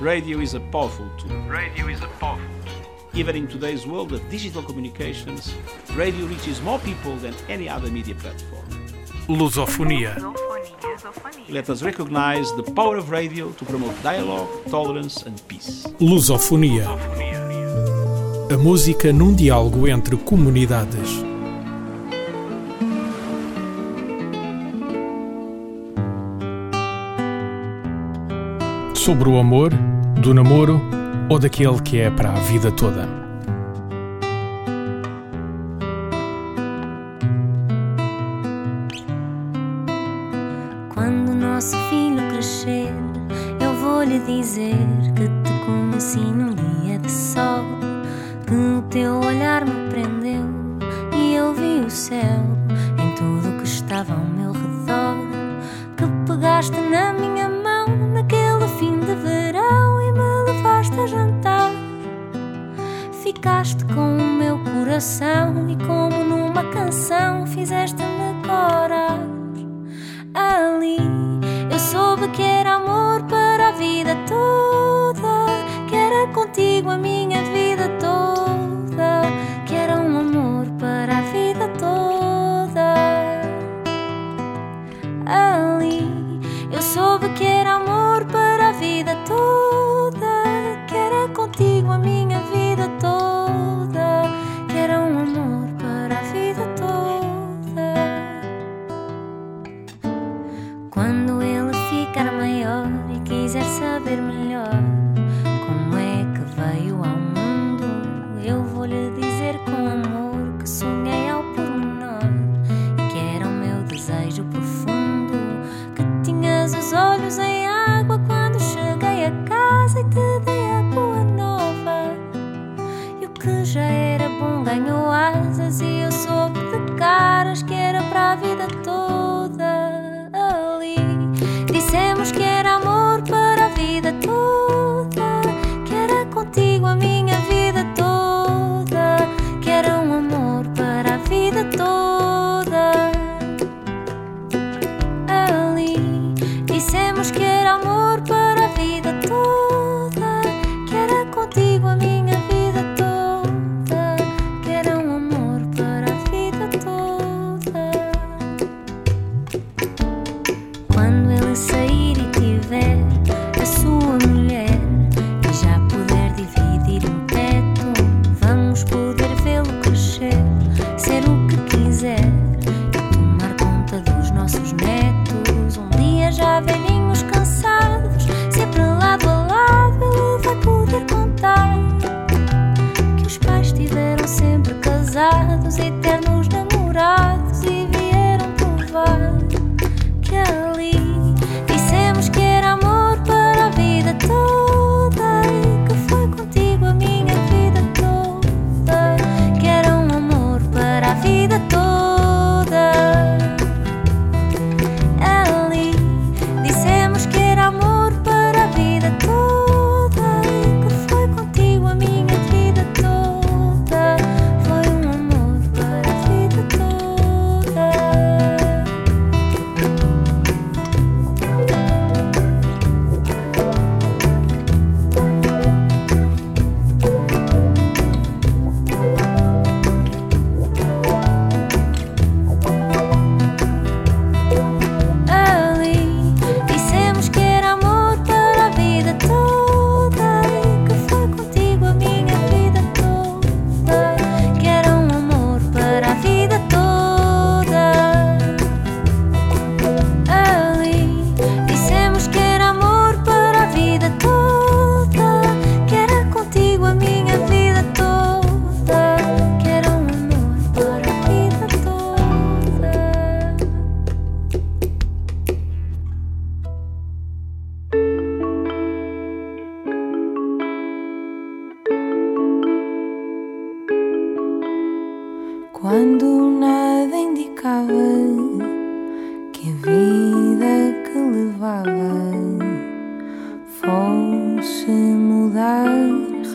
Radio is a powerful tool. Radio is a powerful tool. Even in today's world of digital communications, radio reaches more people than any other media platform. Lusofonia. Let us recognize the power of radio to promote dialogue, tolerance and peace. Lusofonia. A música num diálogo entre comunidades. sobre o amor, do namoro ou daquele que é para a vida toda. coração e como numa canção fizeste-me dizer com amor que sou acaba, que a vida que levava fosse mudar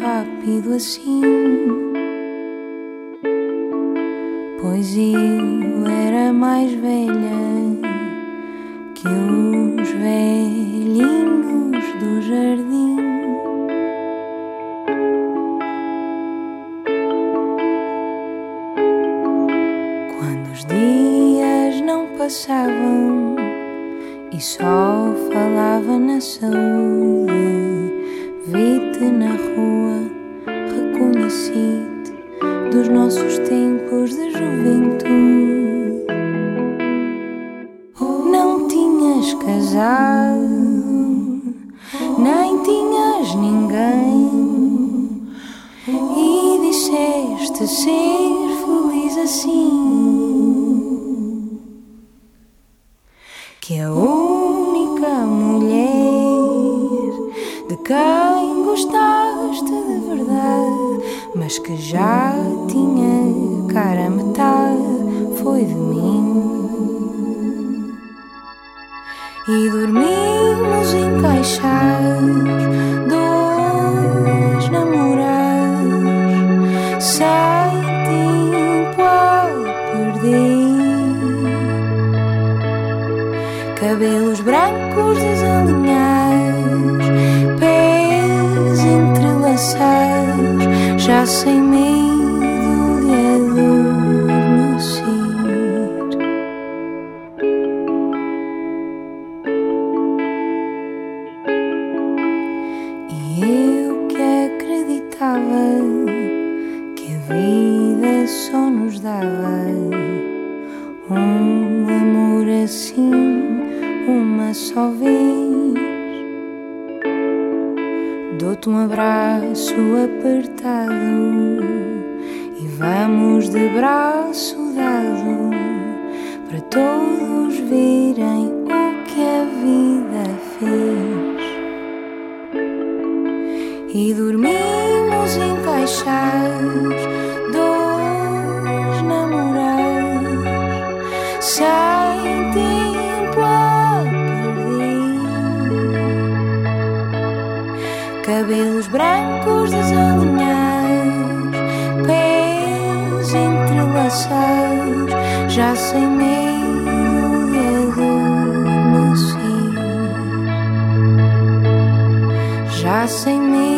rápido assim. Pois eu era mais velha que os velhinhos do jardim. Passavam e só falava na saúde. Vi-te na rua, reconheci-te dos nossos tempos de juventude. Não tinhas casado, nem tinhas ninguém, e disseste ser feliz assim. Que já eu que acreditava que a vida só nos dava um amor assim, uma só vez. Dou-te um abraço apertado e vamos de braço dado para todos verem o que a vida fez. E dormimos encaixados, dois namorados, sem tempo a perder. Cabelos brancos desalinhados, pés entrelaçados, já sem medo de adormecer já sem medo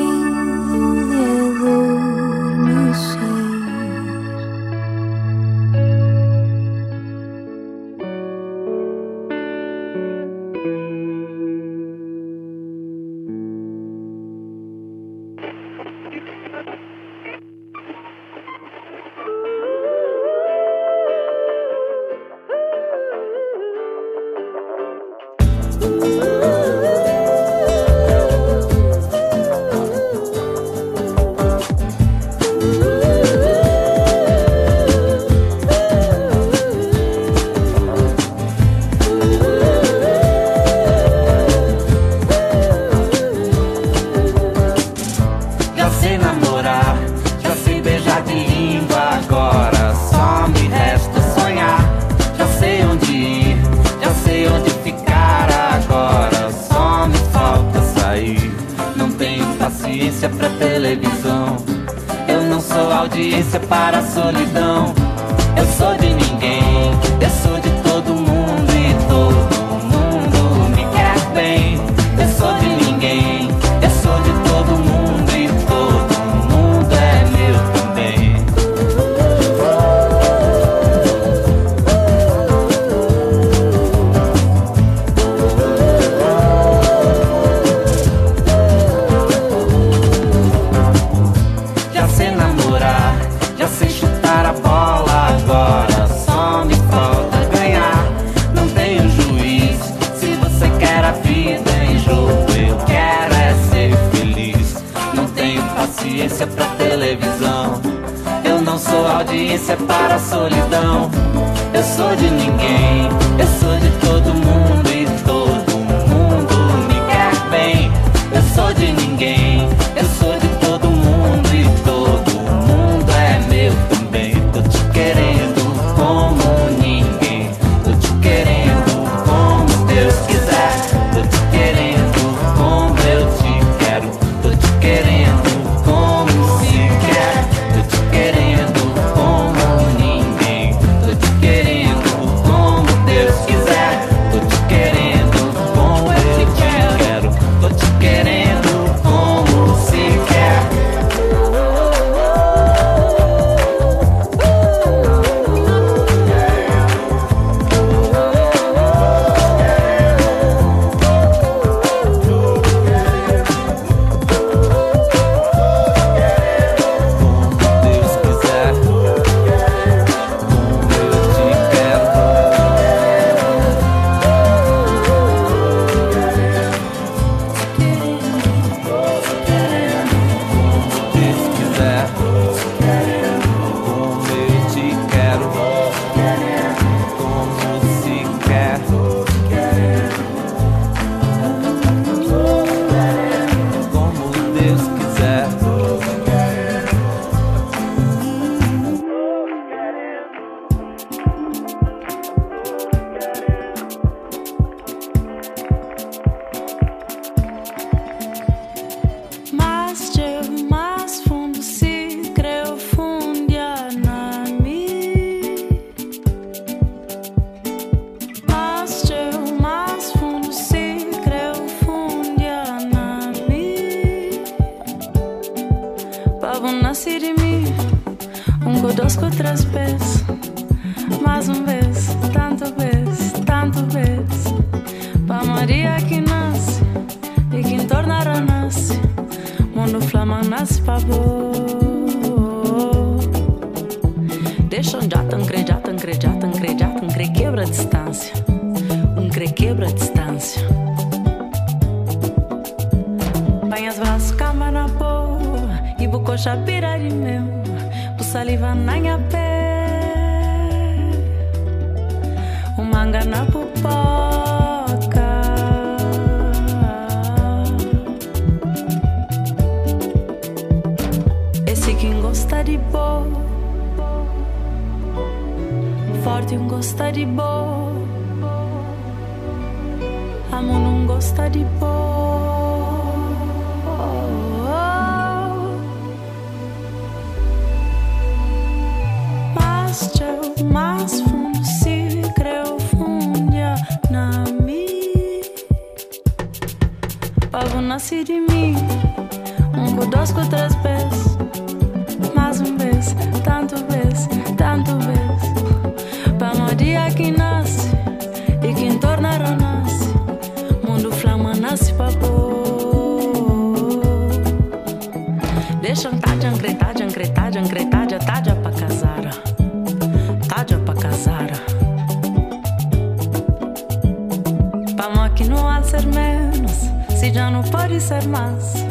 audiência para a solidão. Paciência pra televisão. Eu não sou audiência para a solidão. Eu sou de ninguém, eu sou de todo mundo e todo mundo me quer bem. Eu sou de ninguém, dois cu, três pés. Mais um vez, tanto vez, tanto vez. Pa Maria que nasce e que tornará nasce. Mundo flama nasce pa Deixa um já tão cre, já tão cre, já tão cre, já tão cre, quebra a distância. Um cre, quebra a distância. Põe as braços, cama na boa. E bucocha pira de meu. Saliva na minha pé. O manga na pupoca. Esse quem gosta de boa. Forte um gosta de boa. Amo não gosta de boa. Nasce de mim. Um com dois com três vezes. Mais um vez, tanto vez, tanto vez. Pa dia que nasce e quem tornará nasce. Mundo flama nasce pa Deixa um tajan, cretajan, se já não pode ser mais.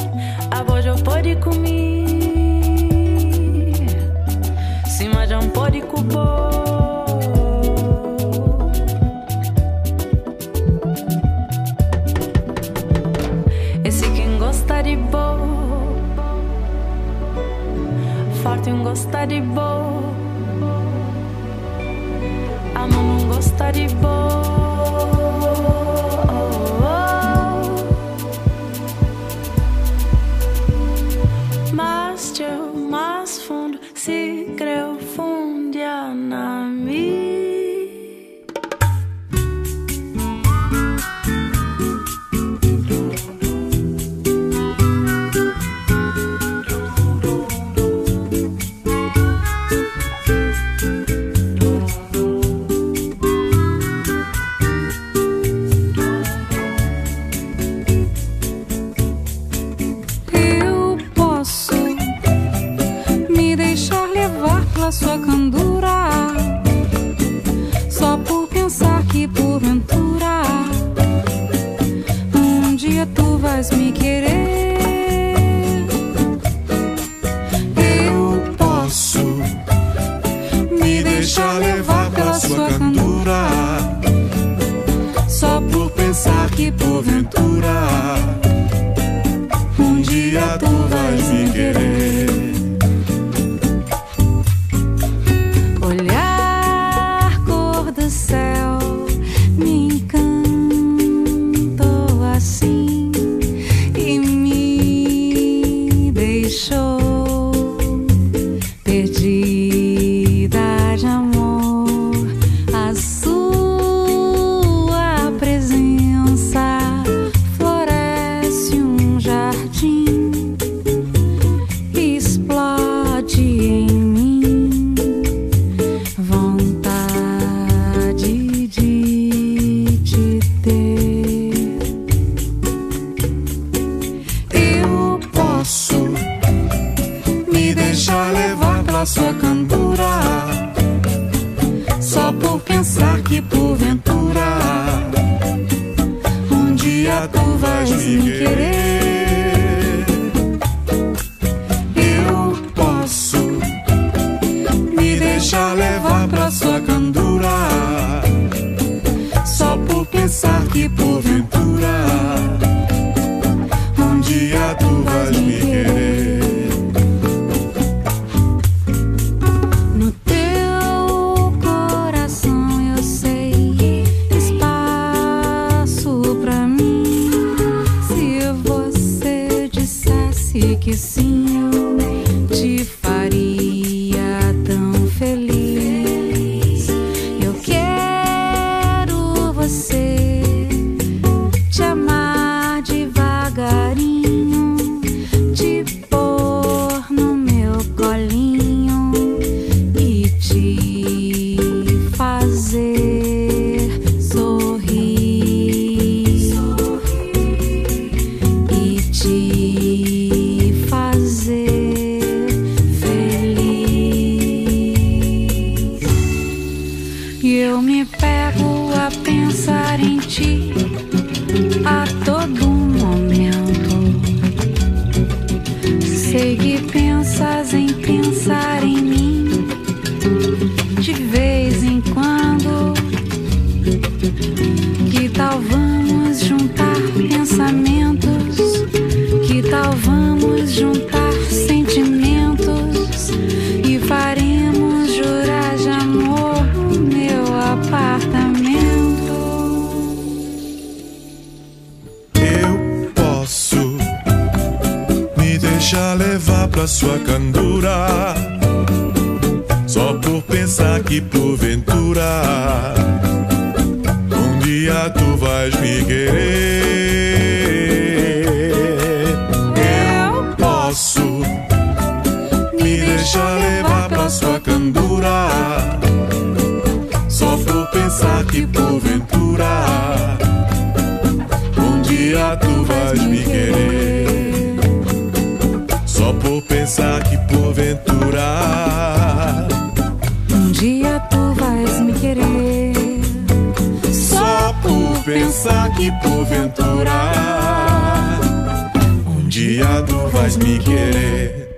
Porventura um dia tu vais me querer.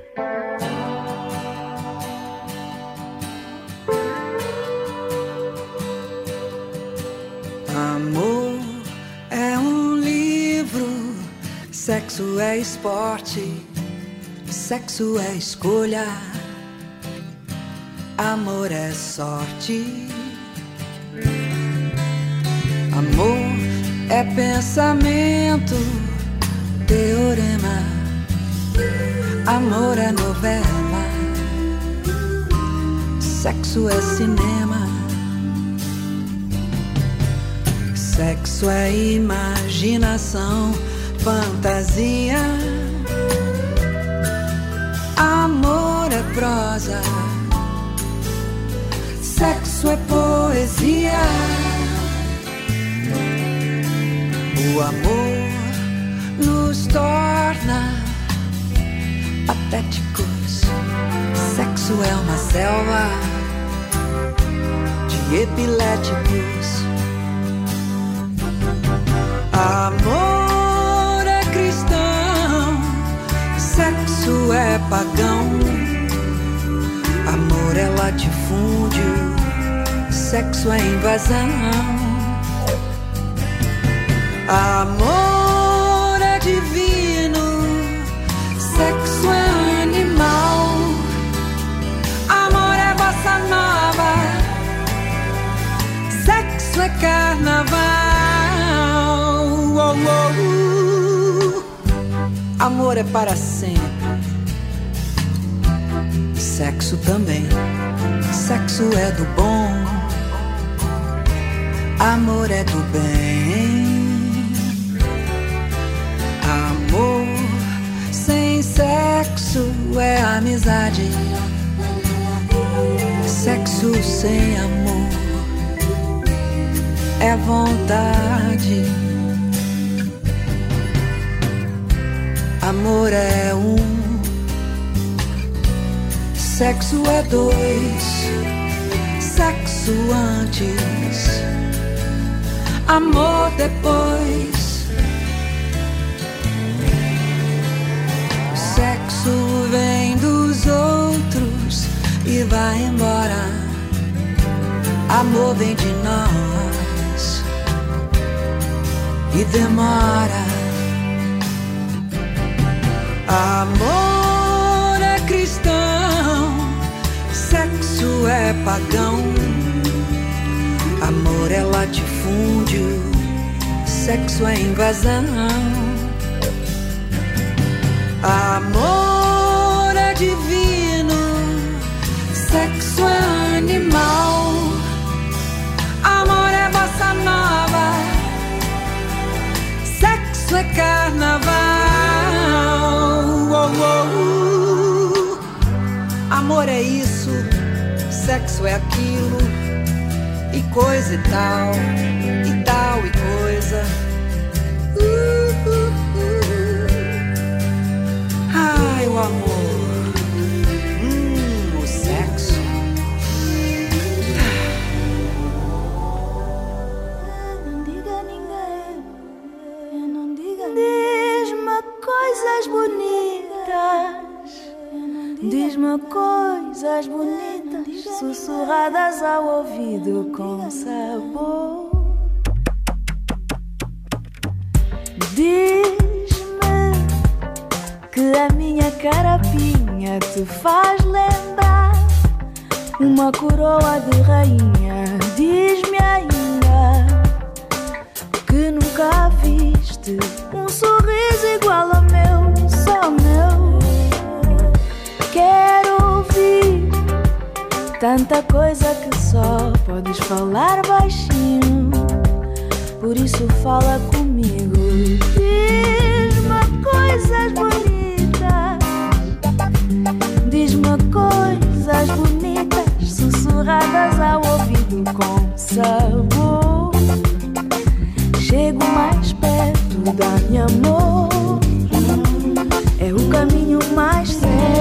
Amor é um livro, sexo é esporte, sexo é escolha, amor é sorte. Amor é pensamento, teorema, amor é novela, sexo é cinema. Sexo é imaginação, fantasia. Amor é prosa. Sexo é poesia. O amor nos torna patéticos. Sexo é uma selva de epiléticos. Amor é cristão, sexo é pagão. Amor é latifúndio, sexo é invasão. Amor é divino, sexo é animal. Amor é bossa nova, sexo é carnaval. Oh, oh, uh. Amor é para sempre. Sexo também. Sexo é do bom. Amor é do bem. Amor sem sexo é amizade. Sexo sem amor é vontade. Amor é um, sexo é dois, sexo antes, amor depois. Vai embora. Amor vem de nós e demora. Amor é cristão, sexo é pagão. Amor é latifúndio, sexo é invasão. Amor é divino, sexo é animal. Amor é bossa nova, sexo é carnaval. Oh, oh. Amor é isso, sexo é aquilo, e coisa e tal, e tal e coisa. Uh, uh, uh. Ai, o amor, diz-me coisas bonitas, sussurradas ao ouvido com sabor. Diz-me que a minha carapinha te faz lembrar uma coroa de rainha. Diz-me ainda que nunca viste um sorriso igual ao meu, tanta coisa que só podes falar baixinho. Por isso fala comigo. Diz-me coisas bonitas. Diz-me coisas bonitas, sussurradas ao ouvido com sabor. Chego mais perto, dá-me amor. É o caminho mais certo.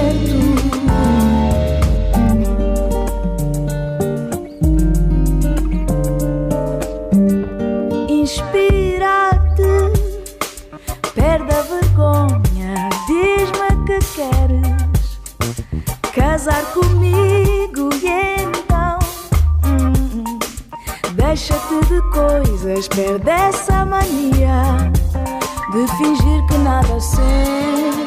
Deixa-te de coisas, perde essa mania de fingir que nada sente.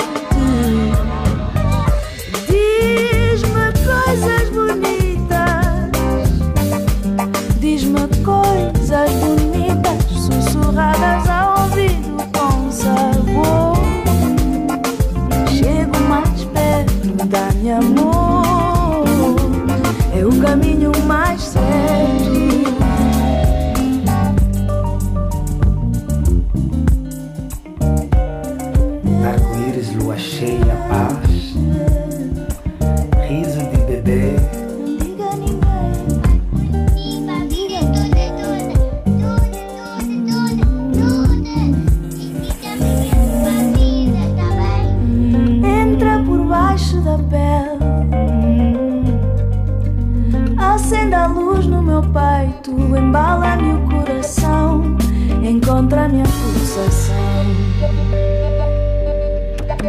Minha pulsação.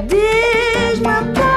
Diz-me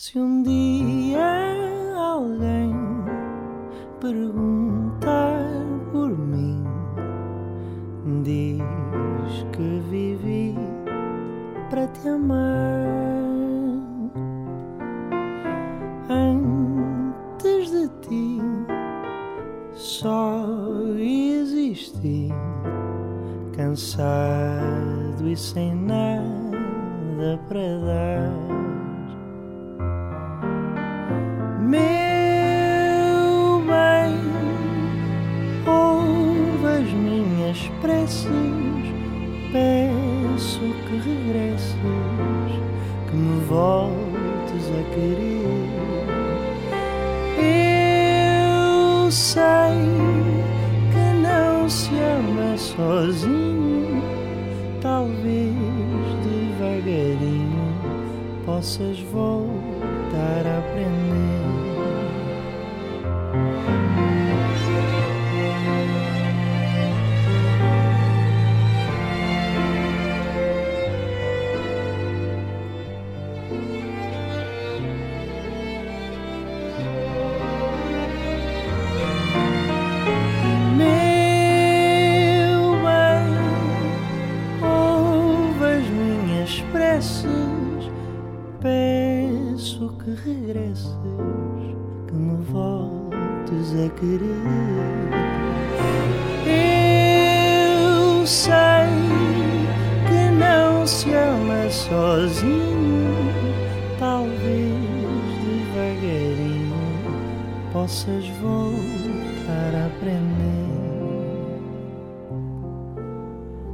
Se um dia alguém perguntar por mim, diz que vivi para te amar. Antes de ti, só existi, cansado e sem nada para dar. Talvez devagarinho possas voltar a aprender.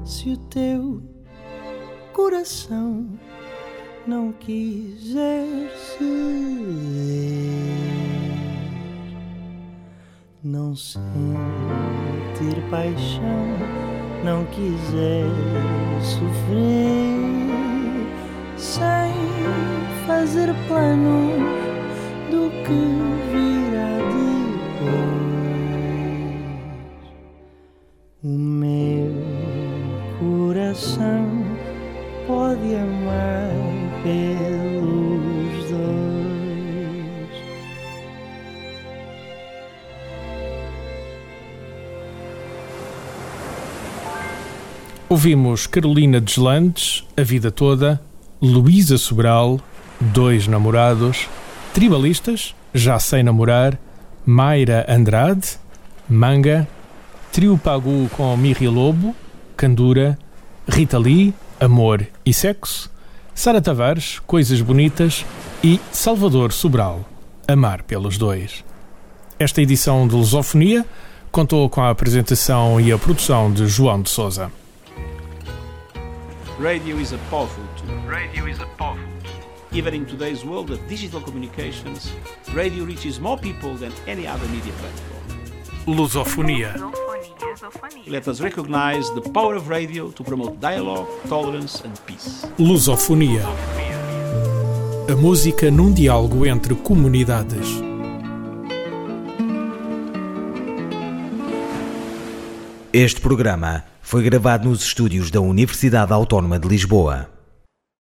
Se o teu coração não quiser ser, não sentir paixão, não quiser sofrer, sem fazer planos do que virá coração pode amar pelos dois. Ouvimos Carolina Deslandes, A Vida Toda, Luísa Sobral, Dois Namorados, Tribalistas, Já Sei Namorar, Mayra Andrade, Manga, Trio Pagu com Mirri Lobo, Candura, Rita Lee, Amor e Sexo, Sara Tavares, Coisas Bonitas e Salvador Sobral, Amar pelos Dois. Esta edição de Lusofonia contou com a apresentação e a produção de João de Souza. Radio is a powerful tool. Radio is a powerful tool. Even in today's world of digital communications, radio reaches more people than any other media platform. Lusofonia. Let us recognize the power of radio to promote dialogue, tolerance and peace. Lusofonia. A música num diálogo entre comunidades. Este programa foi gravado nos estúdios da Universidade Autónoma de Lisboa.